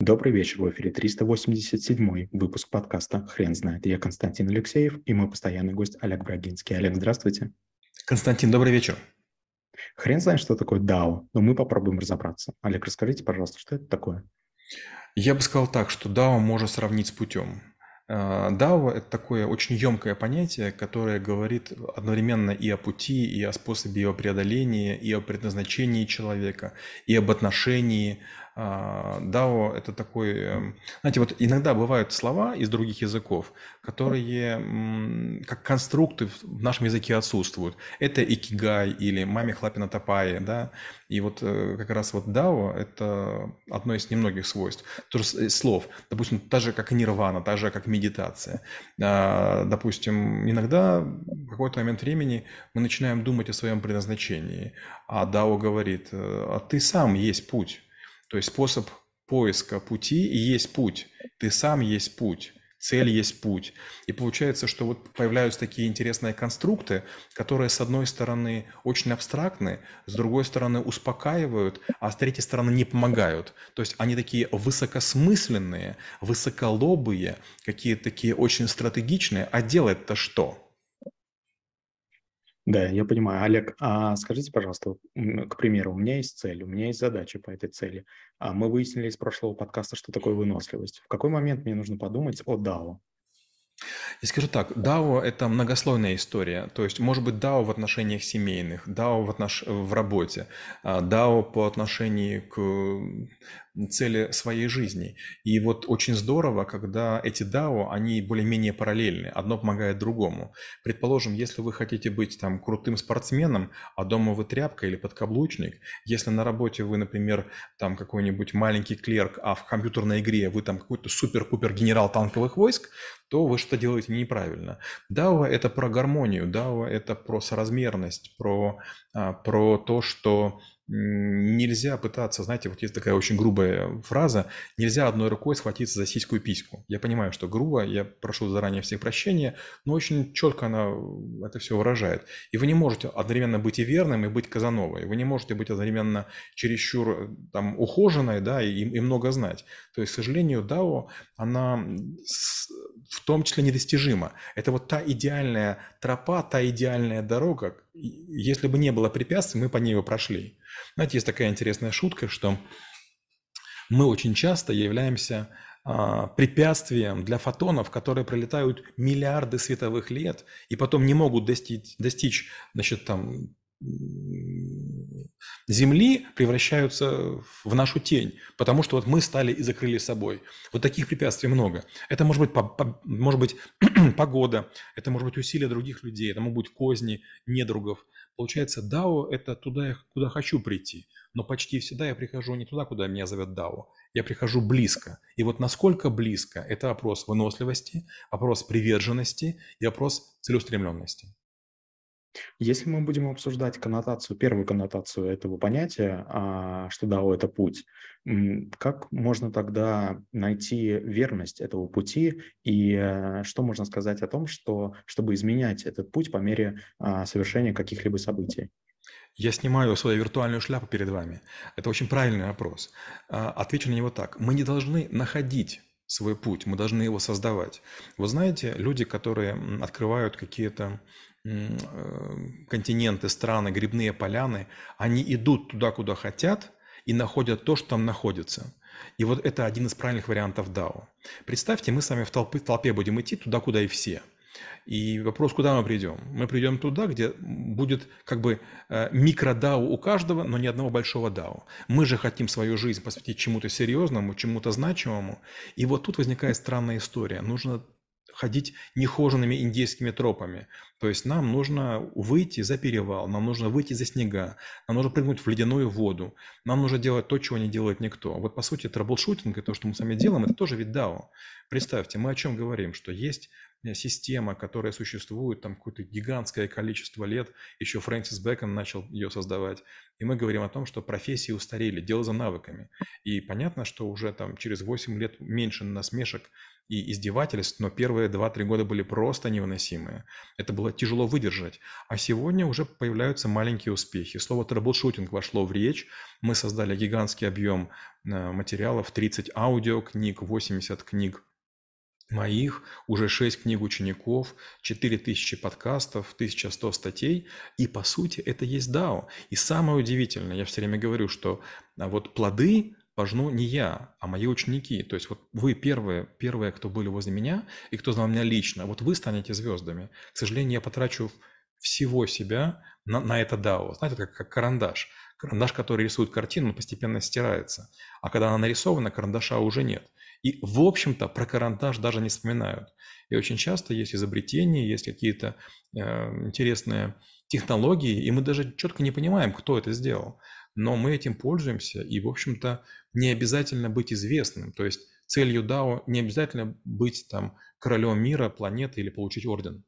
Добрый вечер, в эфире 387 выпуск подкаста «Хрен знает». Я Константин Алексеев и мой постоянный гость Олег Брагинский. Олег, здравствуйте. Константин, добрый вечер. Хрен знает, что такое DAO, но мы попробуем разобраться. Олег, расскажите, пожалуйста, что это такое? Я бы сказал так, что DAO можно сравнить с путем. DAO – это такое очень емкое понятие, которое говорит одновременно и о пути, и о способе его преодоления, и о предназначении человека, и об отношении, DAO а, – это такой… Эм, знаете, вот иногда бывают слова из других языков, которые как конструкты в нашем языке отсутствуют. Это икигай или маме хлапина тапай, да, и вот э, как раз вот DAO – это одно из немногих свойств, тоже э, слов. Допустим, так же, как нирвана, так же, как медитация. А, допустим, иногда в какой-то момент времени мы начинаем думать о своем предназначении, а DAO говорит, э, а ты сам есть путь. То есть способ поиска пути и есть путь. Ты сам есть путь. Цель есть путь. И получается, что вот появляются такие интересные конструкты, которые, с одной стороны, очень абстрактны, с другой стороны, успокаивают, а с третьей стороны, не помогают. То есть они такие высокосмысленные, высоколобые, какие-то такие очень стратегичные. А делать-то что? Да, я понимаю. Олег, а скажите, пожалуйста, к примеру, у меня есть цель, у меня есть задача по этой цели. А мы выяснили из прошлого подкаста, что такое выносливость. В какой момент мне нужно подумать о DAO? Я скажу так, DAO – это многослойная история. То есть, может быть, DAO в отношениях семейных, DAO в, отнош... в работе, DAO а по отношению к цели своей жизни. И вот очень здорово, когда эти DAO, они более-менее параллельны, одно помогает другому. Предположим, если вы хотите быть там крутым спортсменом, а дома вы тряпка или подкаблучник, если на работе вы, например, там какой-нибудь маленький клерк, а в компьютерной игре вы там какой-то супер-пупер генерал танковых войск, то вы что делаете неправильно. DAO – это про гармонию, DAO – это про соразмерность, про, а, про то, что нельзя пытаться, знаете, вот есть такая очень грубая фраза, нельзя одной рукой схватиться за сиську и письку. Я понимаю, что грубо, я прошу заранее всех прощения, но очень четко она это все выражает. И вы не можете одновременно быть и верным, и быть казановой. Вы не можете быть одновременно чересчур там ухоженной, да, и, и много знать. То есть, к сожалению, DAO, она в том числе недостижима. Это вот та идеальная тропа, та идеальная дорога. Если бы не было препятствий, мы по ней бы прошли. Знаете, есть такая интересная шутка, что мы очень часто являемся а, препятствием для фотонов, которые пролетают миллиарды световых лет и потом не могут достичь, достичь значит, там, Земли превращаются в нашу тень, потому что вот мы стали и закрыли собой. Вот таких препятствий много. Это может быть, по, по, может быть погода, это может быть усилия других людей, это могут быть козни недругов. Получается, Дао – это туда, куда хочу прийти, но почти всегда я прихожу не туда, куда меня зовет Дао, я прихожу близко. И вот насколько близко – это вопрос выносливости, вопрос приверженности и вопрос целеустремленности. Если мы будем обсуждать коннотацию, первую коннотацию этого понятия, а, что дао – это путь, как можно тогда найти верность этого пути и э, что можно сказать о том, что, чтобы изменять этот путь по мере а, совершения каких-либо событий? Я снимаю свою виртуальную шляпу перед вами. Это очень правильный вопрос. А, отвечу на него так. Мы не должны находить свой путь, мы должны его создавать. Вы знаете, люди, которые открывают какие-то континенты, страны, грибные поляны, они идут туда, куда хотят, и находят то, что там находится. И вот это один из правильных вариантов DAO. Представьте, мы с вами в толпе, в толпе будем идти туда, куда и все. И вопрос, куда мы придем? Мы придем туда, где будет как бы э, микро-дао у каждого, но ни одного большого дао. Мы же хотим свою жизнь посвятить чему-то серьезному, чему-то значимому. И вот тут возникает странная история. Нужно ходить нехоженными индейскими тропами. То есть нам нужно выйти за перевал, нам нужно выйти за снега, нам нужно прыгнуть в ледяную воду, нам нужно делать то, чего не делает никто. Вот по сути troubleshooting и то, что мы сами делаем, это тоже вид дао. Представьте, мы о чем говорим, что есть э, система, которая существует там какое-то гигантское количество лет, еще Фрэнсис Бэкон начал ее создавать, и мы говорим о том, что профессии устарели, дело за навыками. И понятно, что уже там через 8 лет меньше насмешек и издевательств, но первые 2-3 года были просто невыносимые. Это было было тяжело выдержать. А сегодня уже появляются маленькие успехи. Слово troubleshooting вошло в речь. Мы создали гигантский объем э, материалов, 30 аудиокниг, 80 книг моих, уже 6 книг учеников, 4000 подкастов, 1100 статей. И по сути это есть DAO. И самое удивительное, я все время говорю, что а, вот плоды пожну не я, а мои ученики. То есть вот вы первые, первые, кто были возле меня и кто знал меня лично, вот вы станете звездами. К сожалению, я потрачу всего себя на, на это DAO. Знаете, как, как карандаш. Карандаш, который рисует картину, постепенно стирается. А когда она нарисована, карандаша уже нет. И, в общем-то, про карандаш даже не вспоминают. И очень часто есть изобретения, есть какие-то э, интересные технологии, и мы даже четко не понимаем, кто это сделал но мы этим пользуемся, и, в общем-то, не обязательно быть известным. То есть целью DAO не обязательно быть там королем мира, планеты или получить орден.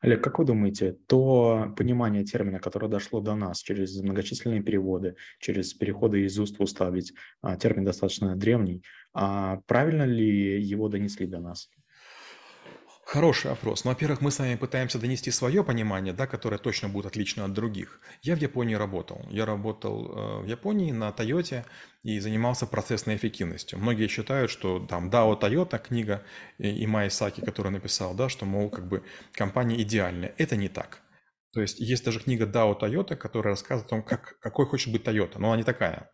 Олег, как вы думаете, то понимание термина, которое дошло до нас через многочисленные переводы, через переходы из уст в уста, ведь а, термин достаточно древний, а правильно ли его донесли до нас? Хороший вопрос. Ну, во-первых, мы с вами пытаемся донести свое понимание, да, которое точно будет отлично от других. Я в Японии работал. Я работал э, в Японии на Тойоте и занимался процессной эффективностью. Многие считают, что там DAO Toyota, книга Имай Саки, который написал, да, что, мол, как бы компания идеальная. Это не так. То есть есть даже книга DAO Toyota, которая рассказывает о том, как, какой хочет быть Toyota, но она не такая.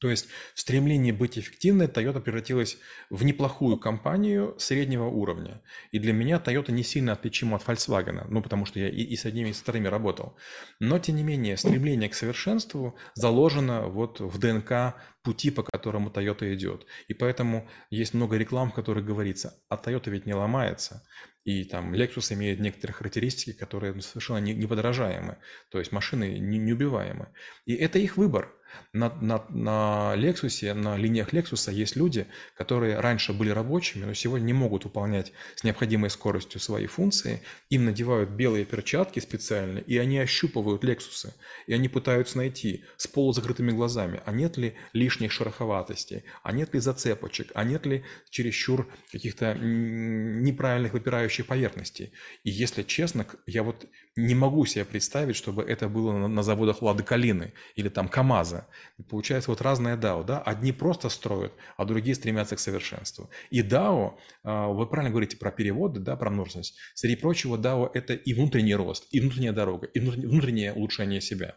То есть в стремлении быть эффективной Toyota превратилась в неплохую компанию среднего уровня. И для меня Toyota не сильно отличима от Volkswagen, ну потому что я и, и с одними, и с вторыми работал. Но тем не менее, стремление к совершенству заложено вот в ДНК пути, по которому Toyota идет. И поэтому есть много реклам, в которых говорится, а Toyota ведь не ломается. И там Lexus имеет некоторые характеристики, которые совершенно неподражаемы. То есть машины неубиваемы. И это их выбор. На, на, на Lexus, на линиях Lexus есть люди, которые раньше были рабочими, но сегодня не могут выполнять с необходимой скоростью свои функции. Им надевают белые перчатки специально, и они ощупывают Lexus. И они пытаются найти с полузакрытыми глазами, а нет ли лишних шероховатостей, а нет ли зацепочек, а нет ли чересчур каких-то неправильных выпирающих поверхностей. И если честно, я вот не могу себе представить, чтобы это было на, заводах Лады Калины или там КАМАЗа. Получается вот разное DAO, да? Одни просто строят, а другие стремятся к совершенству. И DAO, а, вы правильно говорите про переводы, да, про множественность. Среди прочего, DAO – это и внутренний рост, и внутренняя дорога, и внутреннее улучшение себя.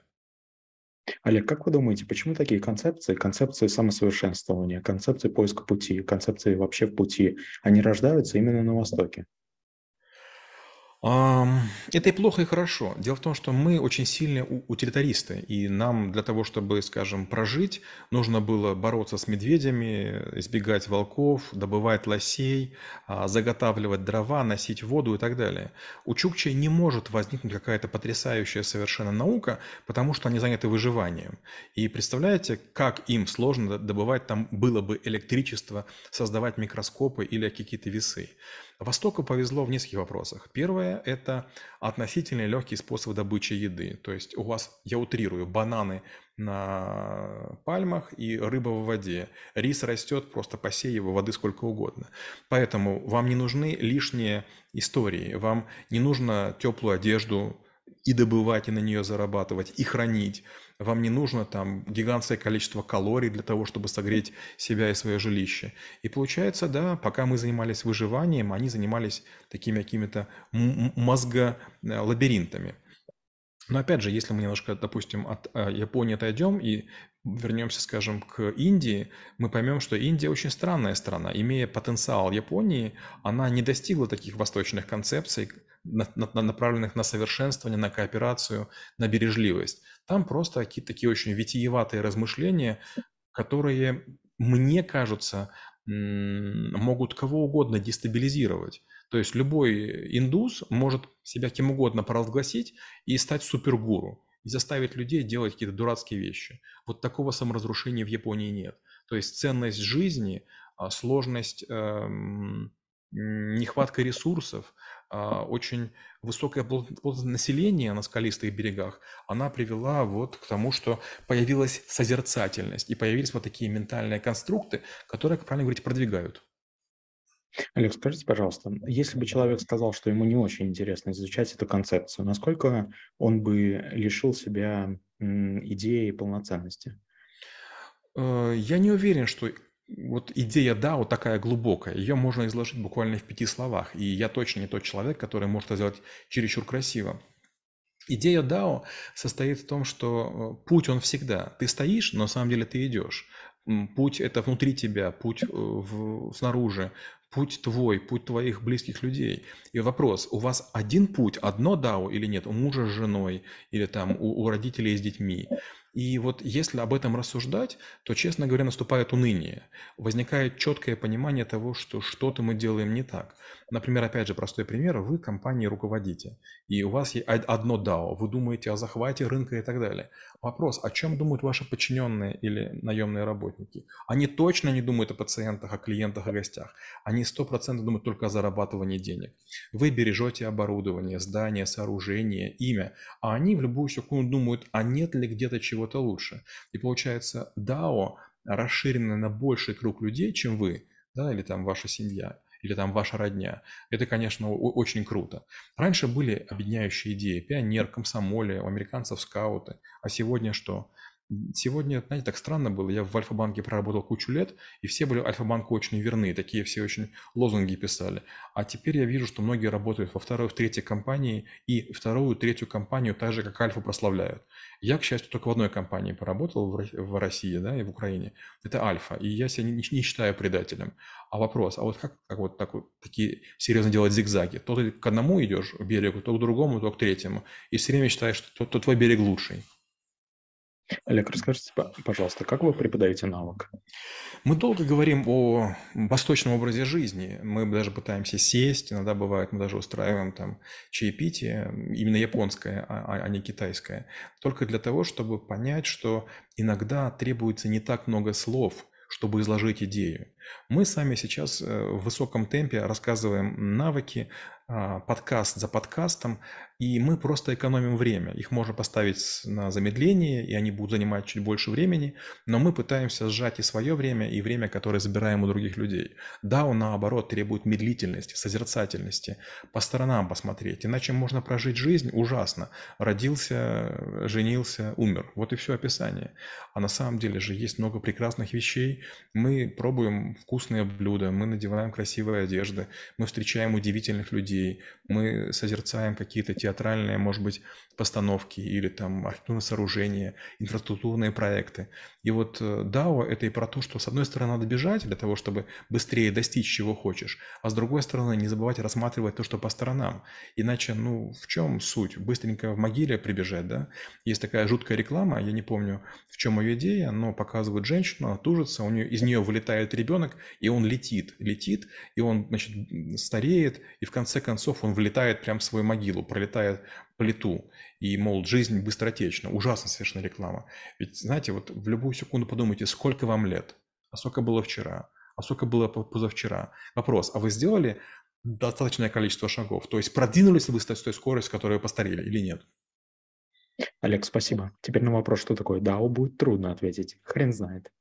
Олег, как вы думаете, почему такие концепции, концепции самосовершенствования, концепции поиска пути, концепции вообще в пути, они рождаются именно на Востоке? Это и плохо, и хорошо. Дело в том, что мы очень сильные утилитаристы, и нам для того, чтобы, скажем, прожить, нужно было бороться с медведями, избегать волков, добывать лосей, а, заготавливать дрова, носить воду и так далее. У чукчей не может возникнуть какая-то потрясающая совершенно наука, потому что они заняты выживанием. И представляете, как им сложно добывать там было бы электричество, создавать микроскопы или какие-то весы. Востоку повезло в нескольких вопросах. Первое – это относительно легкий способ добычи еды. То есть у вас, я утрирую, бананы на пальмах и рыба в воде. Рис растет, просто посей его воды сколько угодно. Поэтому вам не нужны лишние истории, вам не нужно теплую одежду и добывать, и на нее зарабатывать, и хранить. Вам не нужно там гигантское количество калорий для того, чтобы согреть себя и свое жилище. И получается, да, пока мы занимались выживанием, они занимались такими какими-то мозголабиринтами. Но опять же, если мы немножко, допустим, от э, Японии отойдем и вернемся, скажем, к Индии, мы поймем, что Индия очень странная страна. Имея потенциал Японии, она не достигла таких восточных концепций, направленных на совершенствование, на кооперацию, на бережливость. Там просто какие-то такие очень витиеватые размышления, которые, мне кажется, могут кого угодно дестабилизировать. То есть любой индус может себя кем угодно провозгласить и стать супергуру, и заставить людей делать какие-то дурацкие вещи. Вот такого саморазрушения в Японии нет. То есть ценность жизни, а, сложность, эм, нехватка ресурсов, а, очень высокая плотность населения на скалистых берегах, она привела вот к тому, что появилась созерцательность и появились вот такие ментальные конструкты, которые, как правильно говорить, продвигают. Олег, скажите, пожалуйста, если бы человек сказал, что ему не очень интересно изучать эту концепцию, насколько он бы лишил себя идеи полноценности? Э, я не уверен, что вот идея DAO такая глубокая, ее можно изложить буквально в пяти словах, и я точно не тот человек, который может это сделать чересчур красиво. Идея DAO состоит в том, что э, путь он всегда. Ты стоишь, но на самом деле ты идешь. Путь это внутри тебя, путь э, в, снаружи, путь твой, путь твоих близких людей. И вопрос, у вас один путь, одно DAO или нет, у мужа с женой, или там у, у родителей с детьми. И вот если об этом рассуждать, то, честно говоря, наступает уныние. Возникает четкое понимание того, что что-то мы делаем не так. Например, опять же, простой пример. Вы компанией руководите, и у вас есть одно DAO. Вы думаете о захвате рынка и так далее. Вопрос, о чем думают ваши подчиненные или наемные работники? Они точно не думают о пациентах, о клиентах, о гостях. Они сто процентов думают только о зарабатывании денег. Вы бережете оборудование, здание, сооружение, имя, а они в любую секунду думают, а нет ли где-то чего чего-то лучше. И получается, DAO расширенное на больший круг людей, чем вы, да, или там ваша семья, или там ваша родня. Это, конечно, очень круто. Раньше были объединяющие идеи. Пионер, комсомоле, у американцев скауты. А сегодня что? Сегодня, знаете, так странно было. Я в Альфа-банке проработал кучу лет, и все были Альфа-банку очень верны. Такие все очень лозунги писали. А теперь я вижу, что многие работают во второй, в третьей компании, и вторую, третью компанию так же, как Альфу прославляют. Я, к счастью, только в одной компании поработал в России да, и в Украине. Это Альфа, и я себя не, не считаю предателем. А вопрос, а вот как, как вот так вот такие серьезно делать зигзаги? То ты к одному идешь берегу, то к другому, то к третьему, и все время считаешь, что то, то твой берег лучший. Олег, расскажите, пожалуйста, как вы преподаете навык? Мы долго говорим о восточном образе жизни. Мы даже пытаемся сесть, иногда бывает, мы даже устраиваем там чаепитие, именно японское, а, а, а не китайское, только для того, чтобы понять, что иногда требуется не так много слов, чтобы изложить идею. Мы сами сейчас э, в высоком темпе рассказываем навыки, а, подкаст за подкастом, и мы просто экономим время. Их можно поставить на замедление, и они будут занимать чуть больше времени, но мы пытаемся сжать и свое время, и время, которое забираем у других людей. Да, он наоборот требует медлительности, созерцательности, по сторонам посмотреть, иначе можно прожить жизнь ужасно. Родился, женился, умер. Вот и все описание. А на самом деле же есть много прекрасных вещей. Мы пробуем вкусные блюда, мы надеваем красивые одежды, мы встречаем удивительных людей, мы созерцаем какие-то театральные, может быть, постановки или там архитектурные сооружения, инфраструктурные проекты. И вот DAO э, – это и про то, что с одной стороны надо бежать для того, чтобы быстрее достичь чего хочешь, а с другой стороны не забывать рассматривать то, что по сторонам. Иначе, ну, в чем суть? Быстренько в могиле прибежать, да? Есть такая жуткая реклама, я не помню, в чем ее идея, но показывают женщину, тужится, у нее, из нее вылетает ребенок, и он летит, летит, и он, значит, стареет, и в конце концов он влетает прямо в свою могилу, пролетает плиту. И, мол, жизнь быстротечна. Ужасно совершенно реклама. Ведь, знаете, вот в любую секунду подумайте, сколько вам лет, а сколько было вчера, а сколько было позавчера. Вопрос, а вы сделали достаточное количество шагов? То есть продвинулись ли вы с той скоростью, которой вы постарели или нет? Олег, спасибо. Теперь на вопрос, что такое DAO, будет трудно ответить. Хрен знает.